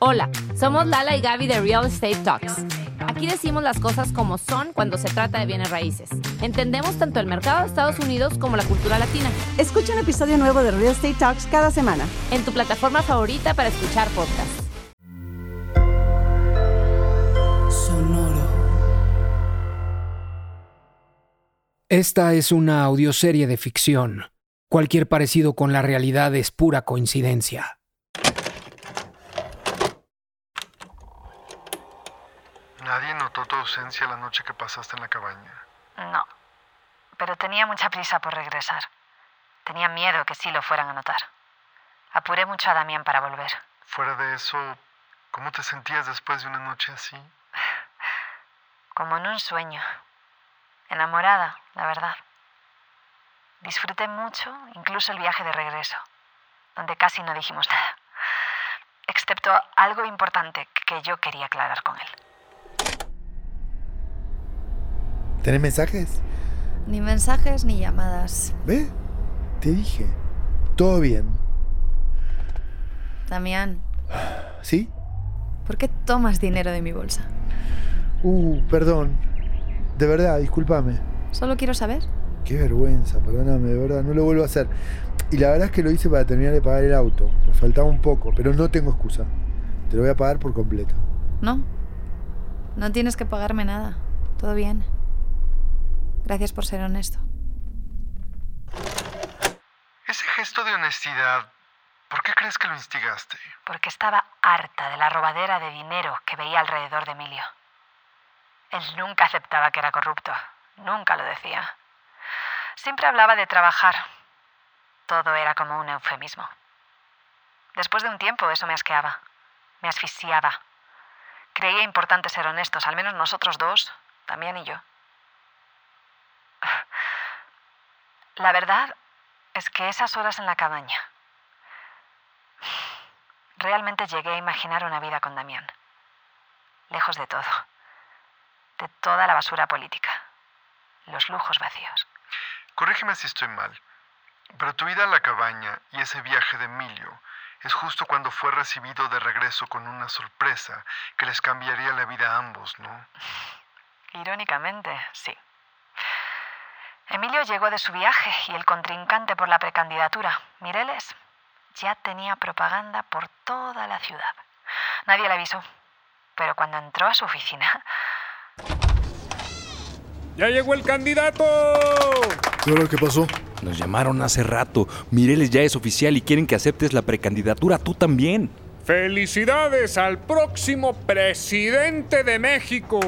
Hola, somos Lala y Gaby de Real Estate Talks. Aquí decimos las cosas como son cuando se trata de bienes raíces. Entendemos tanto el mercado de Estados Unidos como la cultura latina. Escucha un episodio nuevo de Real Estate Talks cada semana. En tu plataforma favorita para escuchar podcasts. Sonoro. Esta es una audioserie de ficción. Cualquier parecido con la realidad es pura coincidencia. ¿Nadie notó tu ausencia la noche que pasaste en la cabaña? No, pero tenía mucha prisa por regresar. Tenía miedo que sí lo fueran a notar. Apuré mucho a Damián para volver. Fuera de eso, ¿cómo te sentías después de una noche así? Como en un sueño. Enamorada, la verdad. Disfruté mucho, incluso el viaje de regreso, donde casi no dijimos nada. Excepto algo importante que yo quería aclarar con él. ¿Tenés mensajes? Ni mensajes ni llamadas. ¿Ve? Te dije. Todo bien. Damián, ¿Sí? ¿por qué tomas dinero de mi bolsa? Uh, perdón. De verdad, discúlpame. Solo quiero saber. Qué vergüenza, perdóname, de verdad, no lo vuelvo a hacer. Y la verdad es que lo hice para terminar de pagar el auto. Me faltaba un poco, pero no tengo excusa. Te lo voy a pagar por completo. No. No tienes que pagarme nada. Todo bien. Gracias por ser honesto. Ese gesto de honestidad, ¿por qué crees que lo instigaste? Porque estaba harta de la robadera de dinero que veía alrededor de Emilio. Él nunca aceptaba que era corrupto. Nunca lo decía. Siempre hablaba de trabajar. Todo era como un eufemismo. Después de un tiempo eso me asqueaba. Me asfixiaba. Creía importante ser honestos, al menos nosotros dos, también y yo. La verdad es que esas horas en la cabaña, realmente llegué a imaginar una vida con Damián. Lejos de todo. De toda la basura política. Los lujos vacíos. Corrígeme si estoy mal, pero tu ida a la cabaña y ese viaje de Emilio es justo cuando fue recibido de regreso con una sorpresa que les cambiaría la vida a ambos, ¿no? Irónicamente, sí. Emilio llegó de su viaje y el contrincante por la precandidatura, Mireles, ya tenía propaganda por toda la ciudad. Nadie le avisó, pero cuando entró a su oficina, ¡Ya llegó el candidato! ¿Y ahora qué pasó? Nos llamaron hace rato. Mireles ya es oficial y quieren que aceptes la precandidatura tú también. ¡Felicidades al próximo presidente de México!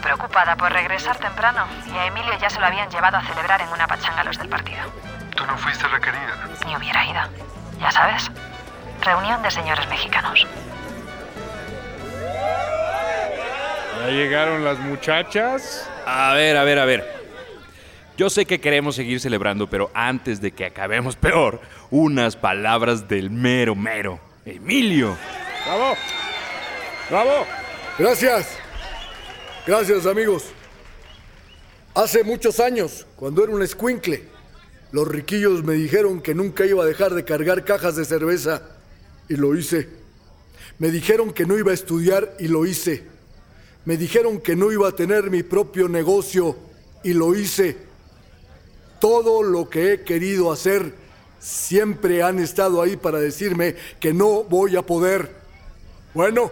Yo preocupada por regresar temprano, y a Emilio ya se lo habían llevado a celebrar en una pachanga los del partido. Tú no fuiste requerida. Ni hubiera ido. Ya sabes, reunión de señores mexicanos. ¿Ya llegaron las muchachas? A ver, a ver, a ver. Yo sé que queremos seguir celebrando, pero antes de que acabemos peor, unas palabras del mero mero. Emilio. ¡Bravo! ¡Bravo! Gracias. Gracias, amigos. Hace muchos años, cuando era un escuincle, los riquillos me dijeron que nunca iba a dejar de cargar cajas de cerveza. Y lo hice. Me dijeron que no iba a estudiar y lo hice. Me dijeron que no iba a tener mi propio negocio y lo hice. Todo lo que he querido hacer, siempre han estado ahí para decirme que no voy a poder. Bueno,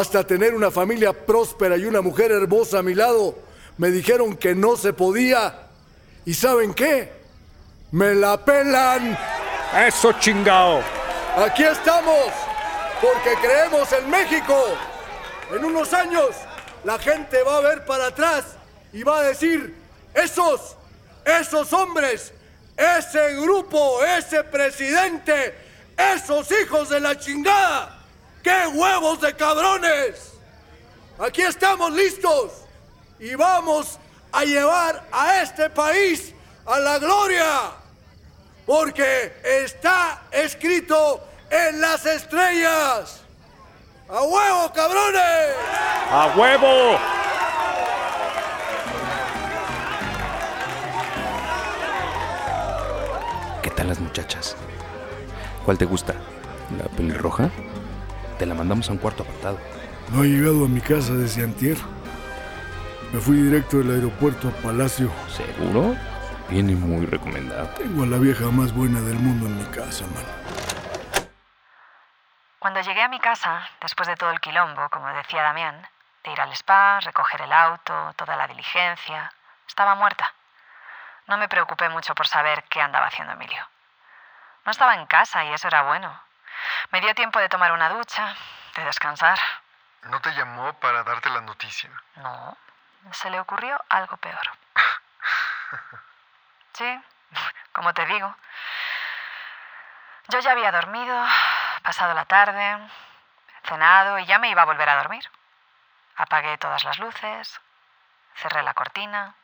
hasta tener una familia próspera y una mujer hermosa a mi lado, me dijeron que no se podía. ¿Y saben qué? Me la pelan. ¡Eso chingao! Aquí estamos, porque creemos en México. En unos años, la gente va a ver para atrás y va a decir, esos, esos hombres, ese grupo, ese presidente, esos hijos de la chingada, qué huevos de cabrones. Aquí estamos listos y vamos a llevar a este país a la gloria, porque está escrito en las estrellas. ¡A huevo, cabrones! ¡A huevo! ¿Qué tal las muchachas? ¿Cuál te gusta? ¿La pelirroja? Te la mandamos a un cuarto apartado. No he llegado a mi casa desde antier. Me fui directo del aeropuerto a Palacio. ¿Seguro? Viene muy recomendado. Tengo a la vieja más buena del mundo en mi casa, man. Cuando llegué a mi casa, después de todo el quilombo, como decía Damián, de ir al spa, recoger el auto, toda la diligencia, estaba muerta. No me preocupé mucho por saber qué andaba haciendo Emilio. No estaba en casa y eso era bueno. Me dio tiempo de tomar una ducha, de descansar. ¿No te llamó para darte la noticia? No, se le ocurrió algo peor. Sí, como te digo. Yo ya había dormido, pasado la tarde, cenado y ya me iba a volver a dormir. Apagué todas las luces, cerré la cortina.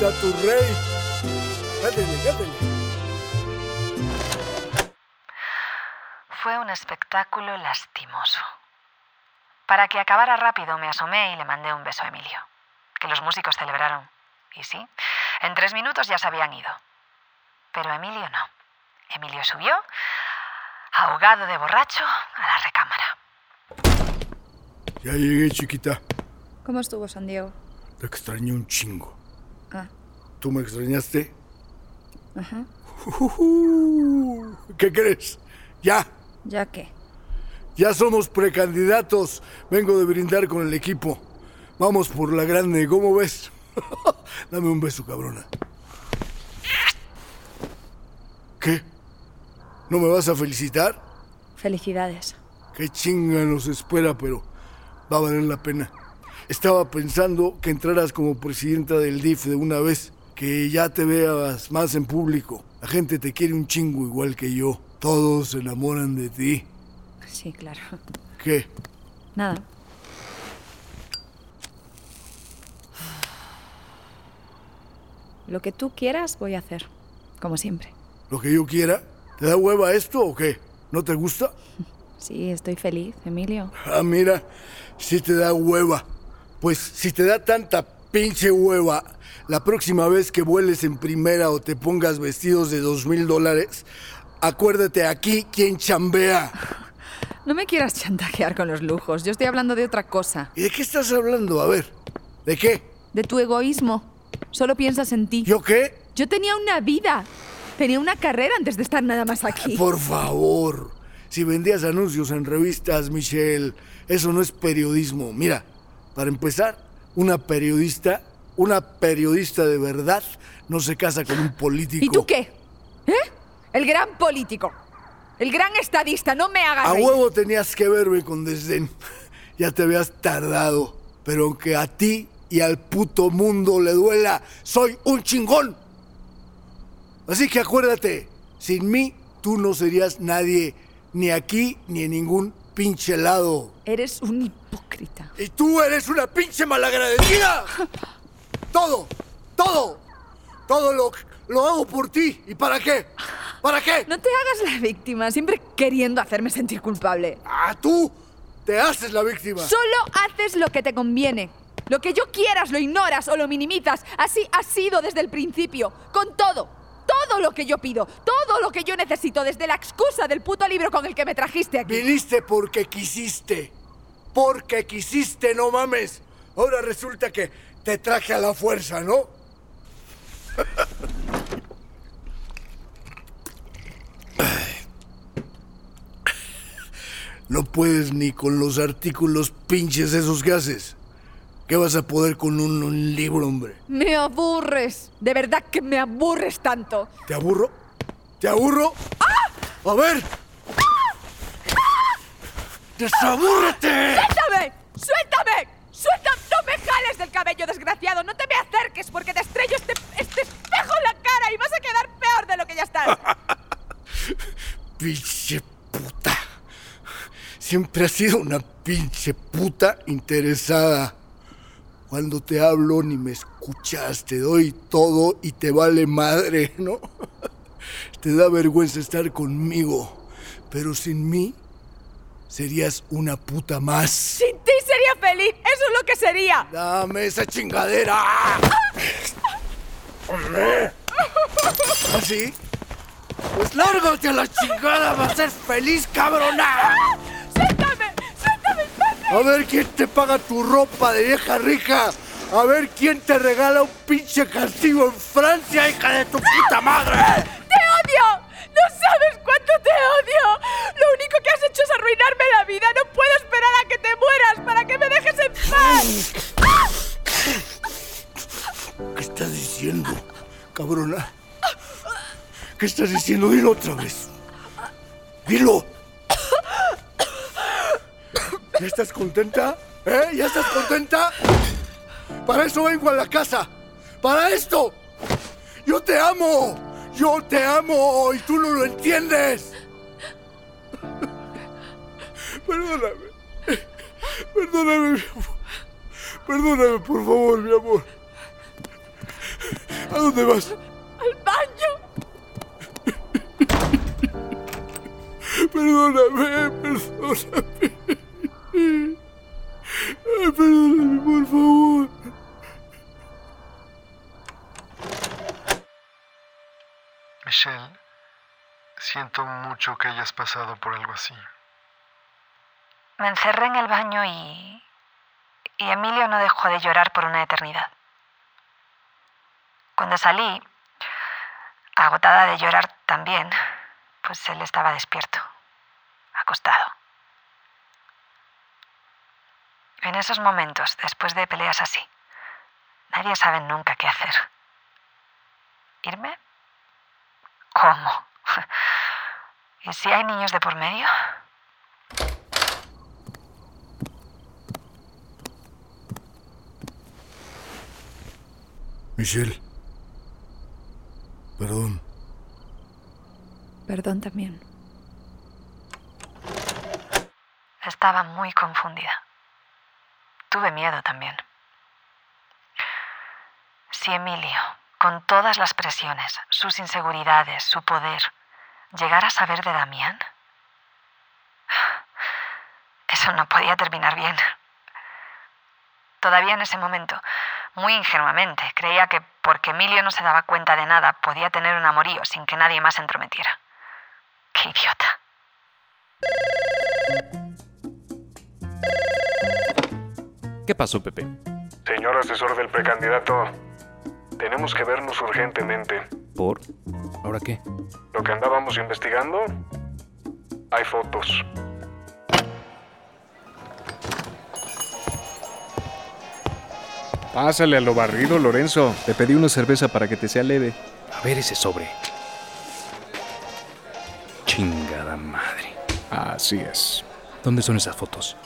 Está tu rey. Fue un espectáculo lastimoso. Para que acabara rápido me asomé y le mandé un beso a Emilio, que los músicos celebraron. Y sí, en tres minutos ya se habían ido. Pero Emilio no. Emilio subió, ahogado de borracho, a la recámara. Ya llegué, chiquita. ¿Cómo estuvo San Diego? Te extrañé un chingo. Ah, ¿Tú me extrañaste? ajá. ¿Qué crees? Ya, ¿Ya qué? ya somos precandidatos. Vengo de brindar con el equipo. Vamos por la grande, ¿cómo ves? Dame un beso, cabrona. ¿Qué? ¿No me vas a felicitar? Felicidades. Qué chinga nos espera, pero va a valer la pena. Estaba pensando que entraras como presidenta del DIF de una vez, que ya te veas más en público. La gente te quiere un chingo igual que yo. Todos se enamoran de ti. Sí, claro. ¿Qué? Nada. Lo que tú quieras voy a hacer, como siempre. ¿Lo que yo quiera? ¿Te da hueva esto o qué? ¿No te gusta? Sí, estoy feliz, Emilio. Ah, mira, si te da hueva. Pues si te da tanta pinche hueva, la próxima vez que vueles en primera o te pongas vestidos de dos mil dólares, acuérdate aquí quién chambea. No me quieras chantajear con los lujos. Yo estoy hablando de otra cosa. ¿Y de qué estás hablando? A ver, ¿de qué? De tu egoísmo. Solo piensas en ti. ¿Yo qué? Yo tenía una vida. Tenía una carrera antes de estar nada más aquí. Por favor. Si vendías anuncios en revistas, Michelle, eso no es periodismo. Mira, para empezar, una periodista, una periodista de verdad, no se casa con un político. ¿Y tú qué? ¿Eh? El gran político. El gran estadista. No me hagas A reír. huevo tenías que verme con desdén. Ya te habías tardado. Pero aunque a ti y al puto mundo le duela, soy un chingón. Así que acuérdate, sin mí tú no serías nadie, ni aquí ni en ningún pinche lado. Eres un hipócrita. Y tú eres una pinche malagradecida. Todo, todo, todo lo, lo hago por ti. ¿Y para qué? ¿Para qué? No te hagas la víctima, siempre queriendo hacerme sentir culpable. Ah, tú te haces la víctima. Solo haces lo que te conviene. Lo que yo quieras lo ignoras o lo minimizas. Así ha sido desde el principio. Con todo. Todo lo que yo pido. Todo lo que yo necesito. Desde la excusa del puto libro con el que me trajiste aquí. Viniste porque quisiste. Porque quisiste, no mames. Ahora resulta que te traje a la fuerza, ¿no? No puedes ni con los artículos pinches esos haces. ¿Qué vas a poder con un, un libro, hombre? Me aburres. De verdad que me aburres tanto. ¿Te aburro? ¿Te aburro? A ver. ¡Desabúrrete! ¡Suéltame! ¡Suéltame! ¡Suéltame! ¡No me jales del cabello, desgraciado! ¡No te me acerques porque te estrello este, este espejo en la cara y vas a quedar peor de lo que ya estás! Pinche puta. Siempre has sido una pinche puta interesada. Cuando te hablo ni me escuchas, te doy todo y te vale madre, ¿no? Te da vergüenza estar conmigo, pero sin mí serías una puta más. Sin ti sería feliz, eso es lo que sería. Dame esa chingadera. ¿Así? Pues lárgate a la chingada, vas a ser feliz, cabrona. A ver quién te paga tu ropa de vieja rica. A ver quién te regala un pinche castigo en Francia, hija de tu puta madre. ¡Te odio! ¡No sabes cuánto te odio! Lo único que has hecho es arruinarme la vida. No puedo esperar a que te mueras para que me dejes en paz. ¿Qué estás diciendo, cabrona? ¿Qué estás diciendo? Dilo otra vez. Dilo. ¿Ya estás contenta? ¿Eh? ¿Ya estás contenta? Para eso vengo a la casa. Para esto. Yo te amo. Yo te amo y tú no lo entiendes. Perdóname. Perdóname, mi amor. Perdóname, por favor, mi amor. ¿A dónde vas? ¡Al baño! Perdóname, perdóname. Perdóname, por favor. Michelle, siento mucho que hayas pasado por algo así. Me encerré en el baño y... y Emilio no dejó de llorar por una eternidad. Cuando salí, agotada de llorar también, pues él estaba despierto, acostado. En esos momentos, después de peleas así, nadie sabe nunca qué hacer. ¿Irme? ¿Cómo? ¿Y si hay niños de por medio? Michelle. Perdón. Perdón también. Estaba muy confundida. Tuve miedo también. Si Emilio, con todas las presiones, sus inseguridades, su poder, llegara a saber de Damián, eso no podía terminar bien. Todavía en ese momento, muy ingenuamente, creía que porque Emilio no se daba cuenta de nada, podía tener un amorío sin que nadie más entrometiera. ¡Qué idiota! ¿Qué pasó, Pepe? Señor asesor del precandidato, tenemos que vernos urgentemente. ¿Por? ¿Ahora qué? Lo que andábamos investigando, hay fotos. Pásale a lo barrido, Lorenzo. Te pedí una cerveza para que te sea leve. A ver ese sobre. Chingada madre. Así es. ¿Dónde son esas fotos?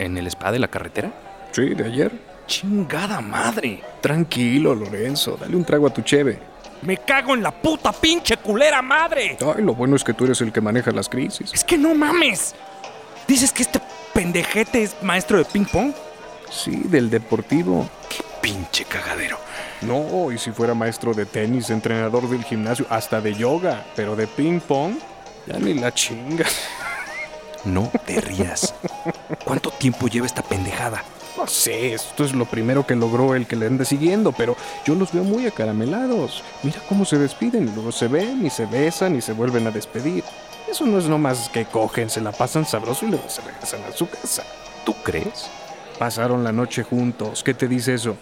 ¿En el spa de la carretera? Sí, de ayer. Chingada madre. Tranquilo, Lorenzo. Dale un trago a tu cheve. Me cago en la puta pinche culera madre. Ay, lo bueno es que tú eres el que maneja las crisis. Es que no mames. ¿Dices que este pendejete es maestro de ping pong? Sí, del deportivo. Qué pinche cagadero. No, y si fuera maestro de tenis, entrenador del gimnasio, hasta de yoga, pero de ping pong, ya ni la chinga. No te rías. ¿Cuánto tiempo lleva esta pendejada? No sé, esto es lo primero que logró el que le ande siguiendo, pero yo los veo muy acaramelados. Mira cómo se despiden, luego se ven y se besan y se vuelven a despedir. Eso no es nomás que cogen, se la pasan sabroso y luego se regresan a su casa. ¿Tú crees? Pasaron la noche juntos, ¿qué te dice eso?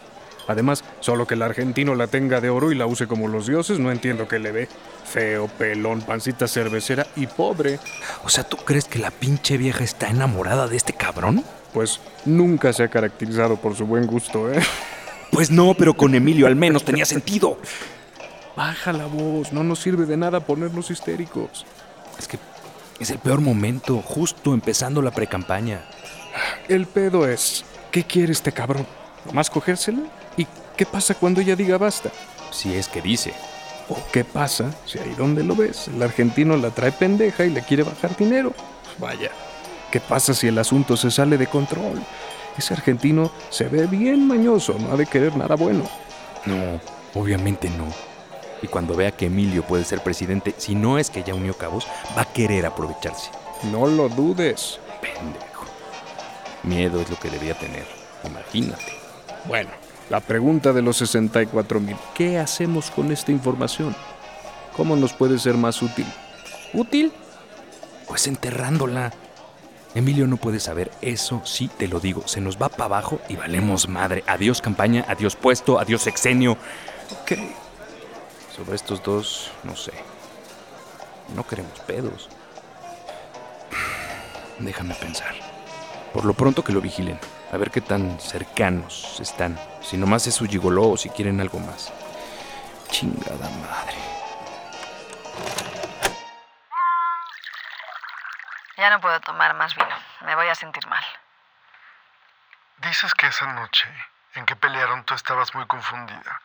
Además, solo que el argentino la tenga de oro y la use como los dioses, no entiendo qué le ve. Feo, pelón, pancita cervecera y pobre. O sea, ¿tú crees que la pinche vieja está enamorada de este cabrón? Pues nunca se ha caracterizado por su buen gusto, ¿eh? Pues no, pero con Emilio al menos tenía sentido. Baja la voz, no nos sirve de nada ponernos histéricos. Es que es el peor momento, justo empezando la precampaña. El pedo es, ¿qué quiere este cabrón? ¿Más cogérsela? ¿Y qué pasa cuando ella diga basta? Si es que dice. ¿O qué pasa si ahí donde lo ves, el argentino la trae pendeja y le quiere bajar dinero? Vaya, ¿qué pasa si el asunto se sale de control? Ese argentino se ve bien mañoso, no ha de querer nada bueno. No, obviamente no. Y cuando vea que Emilio puede ser presidente, si no es que ya unió cabos, va a querer aprovecharse. No lo dudes. Pendejo. Miedo es lo que debía tener. Imagínate. Bueno, la pregunta de los 64 mil. ¿Qué hacemos con esta información? ¿Cómo nos puede ser más útil? ¿Útil? Pues enterrándola. Emilio no puede saber, eso sí te lo digo. Se nos va para abajo y valemos madre. Adiós campaña, adiós puesto, adiós sexenio. Ok. Sobre estos dos, no sé. No queremos pedos. Déjame pensar. Por lo pronto que lo vigilen. A ver qué tan cercanos están. Si nomás es su gigoló o si quieren algo más. Chingada madre. Ya no puedo tomar más vino. Me voy a sentir mal. Dices que esa noche en que pelearon tú estabas muy confundida.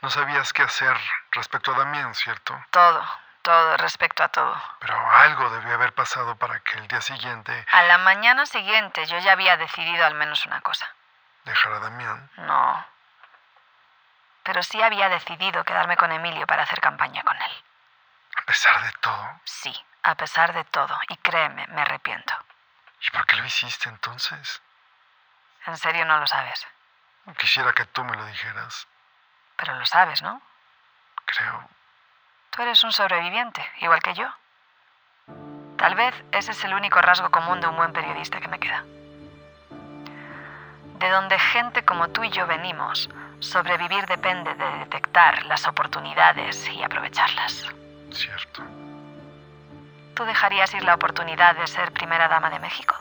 No sabías qué hacer respecto a Damián, ¿cierto? Todo, todo, respecto a todo. Pero algo debió haber pasado para que el día siguiente... A la mañana siguiente yo ya había decidido al menos una cosa. ¿Dejar a Damián? No. Pero sí había decidido quedarme con Emilio para hacer campaña con él. ¿A pesar de todo? Sí, a pesar de todo. Y créeme, me arrepiento. ¿Y por qué lo hiciste entonces? ¿En serio no lo sabes? Quisiera que tú me lo dijeras. Pero lo sabes, ¿no? Creo. Tú eres un sobreviviente, igual que yo. Tal vez ese es el único rasgo común de un buen periodista que me queda. De donde gente como tú y yo venimos, sobrevivir depende de detectar las oportunidades y aprovecharlas. Cierto. ¿Tú dejarías ir la oportunidad de ser primera dama de México?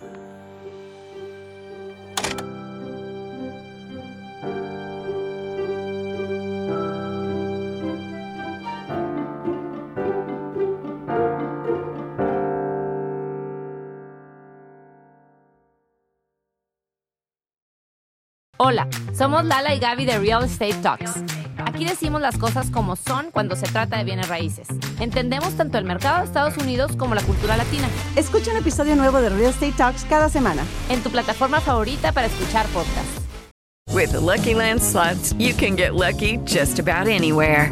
Hola, somos Lala y Gaby de Real Estate Talks. Aquí decimos las cosas como son cuando se trata de bienes raíces. Entendemos tanto el mercado de Estados Unidos como la cultura latina. Escucha un episodio nuevo de Real Estate Talks cada semana. En tu plataforma favorita para escuchar podcasts. With the Lucky Land slots, you can get lucky just about anywhere.